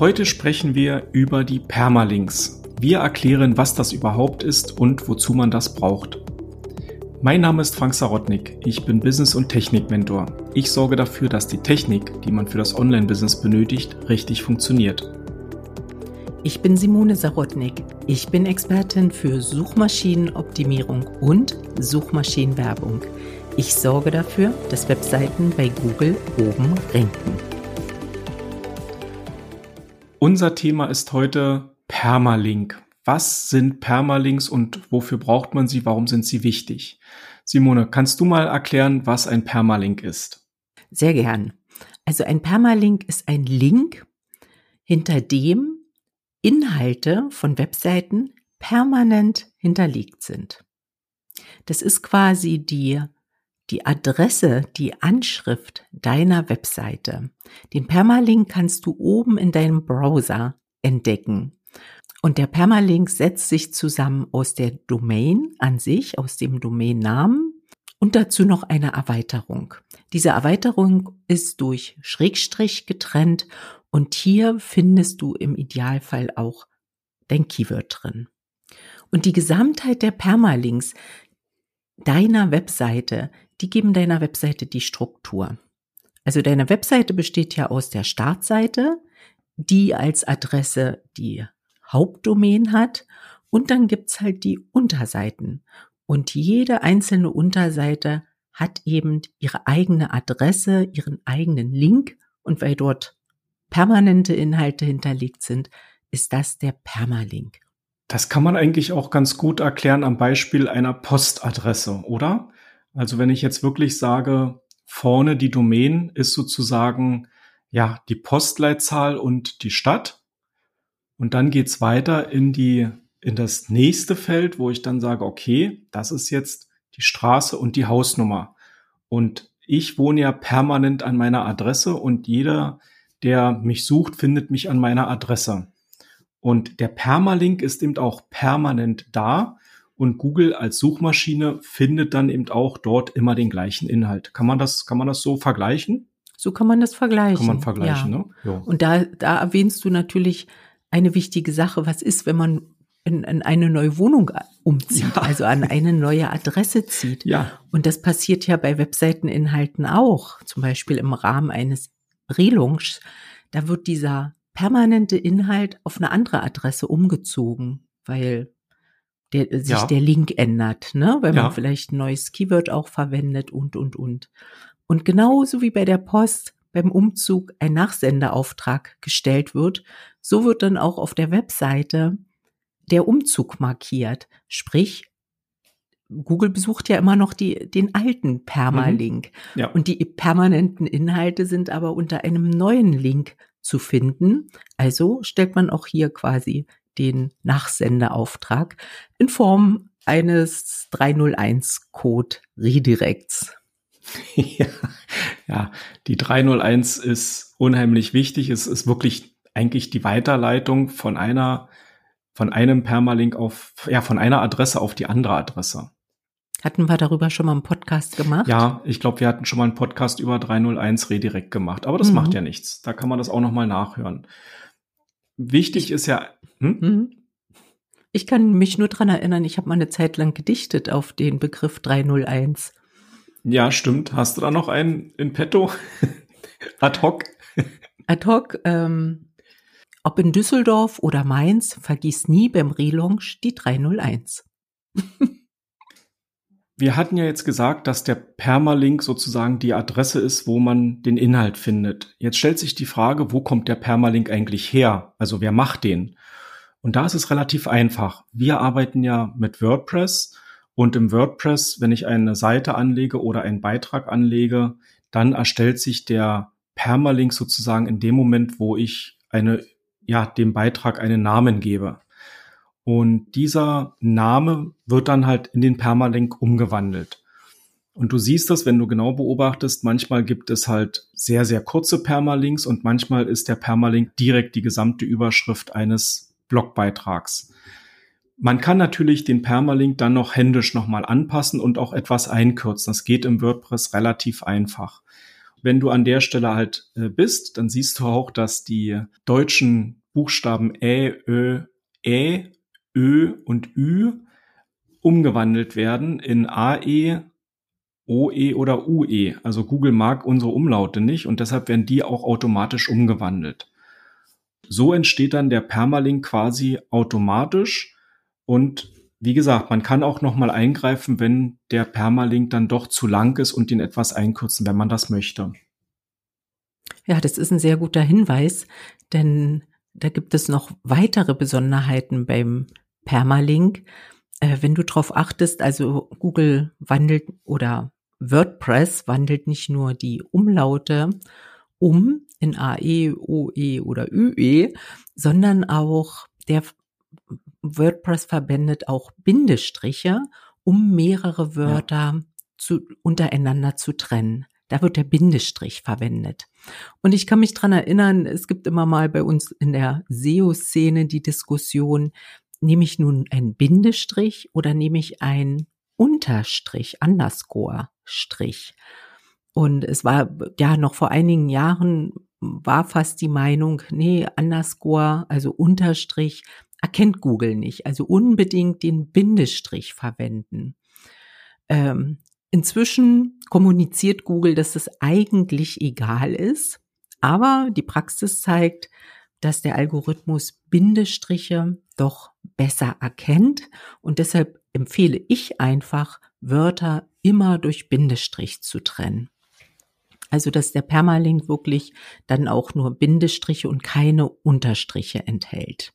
Heute sprechen wir über die Permalinks. Wir erklären, was das überhaupt ist und wozu man das braucht. Mein Name ist Frank Sarotnik. Ich bin Business- und Technik-Mentor. Ich sorge dafür, dass die Technik, die man für das Online-Business benötigt, richtig funktioniert. Ich bin Simone Sarotnik. Ich bin Expertin für Suchmaschinenoptimierung und Suchmaschinenwerbung. Ich sorge dafür, dass Webseiten bei Google oben ranken. Unser Thema ist heute Permalink. Was sind Permalinks und wofür braucht man sie? Warum sind sie wichtig? Simone, kannst du mal erklären, was ein Permalink ist? Sehr gern. Also ein Permalink ist ein Link, hinter dem Inhalte von Webseiten permanent hinterlegt sind. Das ist quasi die die Adresse, die Anschrift deiner Webseite. Den Permalink kannst du oben in deinem Browser entdecken. Und der Permalink setzt sich zusammen aus der Domain an sich, aus dem Domainnamen und dazu noch eine Erweiterung. Diese Erweiterung ist durch Schrägstrich getrennt und hier findest du im Idealfall auch dein Keyword drin. Und die Gesamtheit der Permalinks deiner Webseite die geben deiner Webseite die Struktur. Also deine Webseite besteht ja aus der Startseite, die als Adresse die Hauptdomain hat und dann gibt's halt die Unterseiten. Und jede einzelne Unterseite hat eben ihre eigene Adresse, ihren eigenen Link und weil dort permanente Inhalte hinterlegt sind, ist das der Permalink. Das kann man eigentlich auch ganz gut erklären am Beispiel einer Postadresse, oder? Also wenn ich jetzt wirklich sage, vorne die Domain ist sozusagen ja die Postleitzahl und die Stadt. Und dann geht's weiter in die, in das nächste Feld, wo ich dann sage, okay, das ist jetzt die Straße und die Hausnummer. Und ich wohne ja permanent an meiner Adresse und jeder, der mich sucht, findet mich an meiner Adresse. Und der Permalink ist eben auch permanent da und Google als Suchmaschine findet dann eben auch dort immer den gleichen Inhalt. Kann man das, kann man das so vergleichen? So kann man das vergleichen. Kann man vergleichen, ja. ne? Ja. Und da, da erwähnst du natürlich eine wichtige Sache. Was ist, wenn man in, in eine neue Wohnung umzieht, ja. also an eine neue Adresse zieht? Ja. Und das passiert ja bei Webseiteninhalten auch. Zum Beispiel im Rahmen eines Relaunchs. Da wird dieser permanente Inhalt auf eine andere Adresse umgezogen, weil der, sich ja. der Link ändert, ne? weil man ja. vielleicht ein neues Keyword auch verwendet und, und, und. Und genauso wie bei der Post beim Umzug ein Nachsenderauftrag gestellt wird, so wird dann auch auf der Webseite der Umzug markiert. Sprich, Google besucht ja immer noch die, den alten Permalink. Mhm. Ja. Und die permanenten Inhalte sind aber unter einem neuen Link zu finden. Also stellt man auch hier quasi den Nachsendeauftrag in Form eines 301-Code Redirects. Ja, ja, die 301 ist unheimlich wichtig. Es ist wirklich eigentlich die Weiterleitung von einer, von einem Permalink auf, ja, von einer Adresse auf die andere Adresse. Hatten wir darüber schon mal einen Podcast gemacht? Ja, ich glaube, wir hatten schon mal einen Podcast über 301 Redirect gemacht, aber das mhm. macht ja nichts. Da kann man das auch noch mal nachhören. Wichtig ich, ist ja. Hm? Mhm. Ich kann mich nur dran erinnern, ich habe mal eine Zeit lang gedichtet auf den Begriff 301. Ja, stimmt. Hast du da noch einen in petto? Ad hoc? Ad hoc, ähm, ob in Düsseldorf oder Mainz, vergiss nie beim Relaunch die 301. Wir hatten ja jetzt gesagt, dass der Permalink sozusagen die Adresse ist, wo man den Inhalt findet. Jetzt stellt sich die Frage, wo kommt der Permalink eigentlich her? Also wer macht den? Und da ist es relativ einfach. Wir arbeiten ja mit WordPress und im WordPress, wenn ich eine Seite anlege oder einen Beitrag anlege, dann erstellt sich der Permalink sozusagen in dem Moment, wo ich eine, ja, dem Beitrag einen Namen gebe. Und dieser Name wird dann halt in den Permalink umgewandelt. Und du siehst das, wenn du genau beobachtest, manchmal gibt es halt sehr, sehr kurze Permalinks und manchmal ist der Permalink direkt die gesamte Überschrift eines Blogbeitrags. Man kann natürlich den Permalink dann noch händisch nochmal anpassen und auch etwas einkürzen. Das geht im WordPress relativ einfach. Wenn du an der Stelle halt äh, bist, dann siehst du auch, dass die deutschen Buchstaben Ä, Ö, Ä, Ö und Ü umgewandelt werden in AE, OE oder UE. Also Google mag unsere Umlaute nicht und deshalb werden die auch automatisch umgewandelt. So entsteht dann der Permalink quasi automatisch und wie gesagt, man kann auch noch mal eingreifen, wenn der Permalink dann doch zu lang ist und ihn etwas einkürzen, wenn man das möchte. Ja, das ist ein sehr guter Hinweis, denn da gibt es noch weitere Besonderheiten beim Permalink. Äh, wenn du darauf achtest, also Google wandelt oder WordPress wandelt nicht nur die Umlaute um in AE, OE oder UE, sondern auch der WordPress verwendet auch Bindestriche, um mehrere Wörter ja. zu, untereinander zu trennen. Da wird der Bindestrich verwendet. Und ich kann mich dran erinnern, es gibt immer mal bei uns in der SEO-Szene die Diskussion, nehme ich nun einen Bindestrich oder nehme ich einen Unterstrich, Underscore-Strich? Und es war ja noch vor einigen Jahren war fast die Meinung, nee, Underscore, also Unterstrich, erkennt Google nicht. Also unbedingt den Bindestrich verwenden. Ähm, inzwischen kommuniziert Google, dass es eigentlich egal ist, aber die Praxis zeigt, dass der Algorithmus Bindestriche doch besser erkennt und deshalb empfehle ich einfach, Wörter immer durch Bindestrich zu trennen. Also, dass der Permalink wirklich dann auch nur Bindestriche und keine Unterstriche enthält.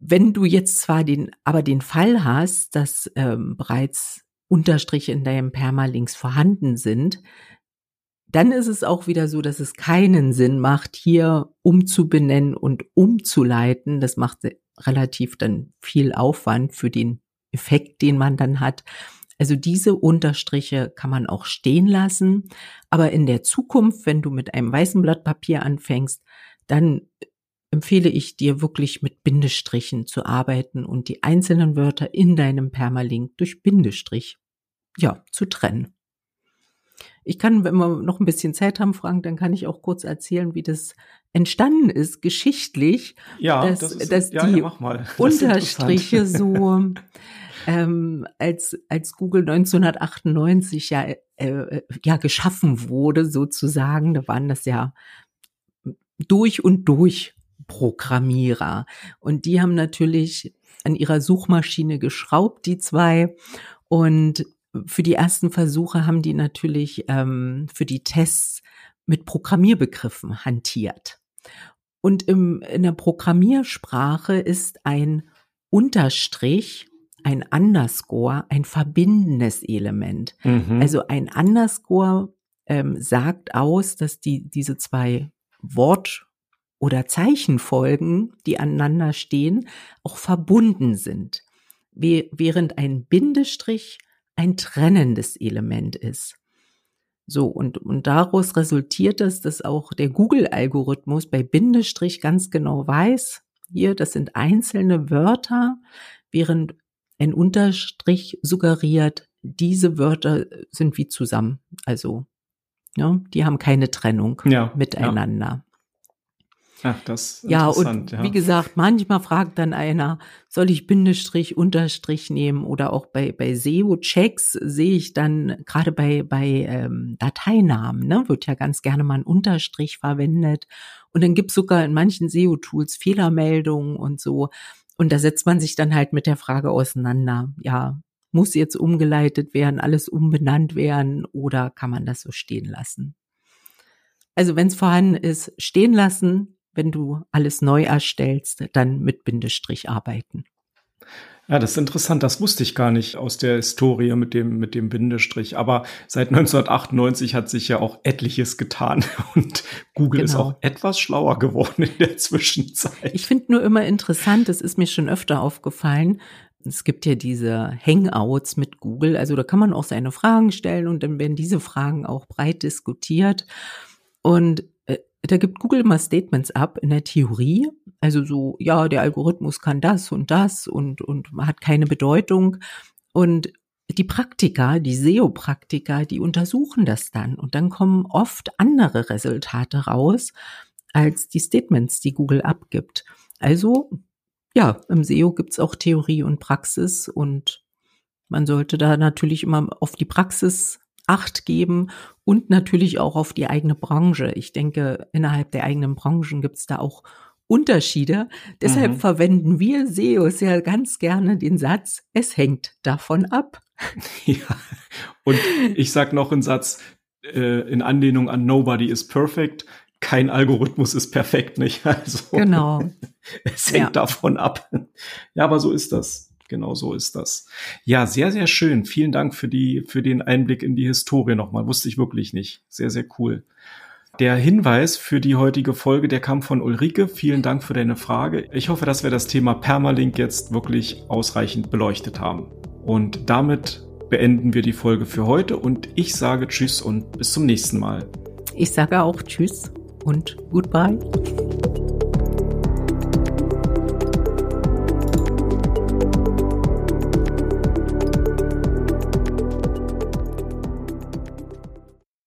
Wenn du jetzt zwar den, aber den Fall hast, dass ähm, bereits Unterstriche in deinem Permalinks vorhanden sind, dann ist es auch wieder so, dass es keinen Sinn macht, hier umzubenennen und umzuleiten. Das macht relativ dann viel Aufwand für den Effekt, den man dann hat. Also diese Unterstriche kann man auch stehen lassen. Aber in der Zukunft, wenn du mit einem weißen Blatt Papier anfängst, dann empfehle ich dir wirklich mit Bindestrichen zu arbeiten und die einzelnen Wörter in deinem Permalink durch Bindestrich, ja, zu trennen. Ich kann, wenn wir noch ein bisschen Zeit haben, Frank, dann kann ich auch kurz erzählen, wie das entstanden ist, geschichtlich. Ja, dass, das ist, dass ja, die ja, mach mal. Das Unterstriche so, ähm, als, als Google 1998 ja, äh, äh, ja geschaffen wurde, sozusagen, da waren das ja durch und durch Programmierer. Und die haben natürlich an ihrer Suchmaschine geschraubt, die zwei. Und für die ersten Versuche haben die natürlich ähm, für die Tests mit Programmierbegriffen hantiert. Und im, in der Programmiersprache ist ein Unterstrich, ein Underscore, ein verbindendes Element. Mhm. Also ein Underscore ähm, sagt aus, dass die, diese zwei Wort- oder Zeichenfolgen, die aneinander stehen, auch verbunden sind, während ein Bindestrich ein trennendes Element ist. So, und, und daraus resultiert es, dass auch der Google-Algorithmus bei Bindestrich ganz genau weiß, hier, das sind einzelne Wörter, während ein Unterstrich suggeriert, diese Wörter sind wie zusammen. Also, ja, die haben keine Trennung ja, miteinander. Ach, das ist ja, und ja. wie gesagt, manchmal fragt dann einer, soll ich Bindestrich, Unterstrich nehmen oder auch bei, bei SEO-Checks sehe ich dann, gerade bei, bei ähm, Dateinamen, ne, wird ja ganz gerne mal ein Unterstrich verwendet. Und dann gibt's sogar in manchen SEO-Tools Fehlermeldungen und so. Und da setzt man sich dann halt mit der Frage auseinander, ja, muss jetzt umgeleitet werden, alles umbenannt werden oder kann man das so stehen lassen? Also wenn es vorhanden ist, stehen lassen, wenn du alles neu erstellst, dann mit Bindestrich arbeiten. Ja, das ist interessant. Das wusste ich gar nicht aus der Historie mit dem, mit dem Bindestrich. Aber seit 1998 hat sich ja auch etliches getan und Google genau. ist auch etwas schlauer geworden in der Zwischenzeit. Ich finde nur immer interessant, das ist mir schon öfter aufgefallen. Es gibt ja diese Hangouts mit Google. Also da kann man auch seine Fragen stellen und dann werden diese Fragen auch breit diskutiert. Und da gibt Google mal Statements ab in der Theorie. Also so, ja, der Algorithmus kann das und das und, und hat keine Bedeutung. Und die Praktiker, die SEO-Praktiker, die untersuchen das dann und dann kommen oft andere Resultate raus als die Statements, die Google abgibt. Also ja, im SEO gibt's auch Theorie und Praxis und man sollte da natürlich immer auf die Praxis Acht geben und natürlich auch auf die eigene Branche. Ich denke, innerhalb der eigenen Branchen gibt's da auch Unterschiede. Deshalb mhm. verwenden wir SEOs ja ganz gerne den Satz, es hängt davon ab. Ja, und ich sag noch einen Satz äh, in Anlehnung an Nobody is perfect. Kein Algorithmus ist perfekt, nicht? Also genau. es hängt ja. davon ab. Ja, aber so ist das. Genau so ist das. Ja, sehr, sehr schön. Vielen Dank für die, für den Einblick in die Historie nochmal. Wusste ich wirklich nicht. Sehr, sehr cool. Der Hinweis für die heutige Folge, der kam von Ulrike. Vielen Dank für deine Frage. Ich hoffe, dass wir das Thema Permalink jetzt wirklich ausreichend beleuchtet haben. Und damit beenden wir die Folge für heute und ich sage Tschüss und bis zum nächsten Mal. Ich sage auch Tschüss und Goodbye.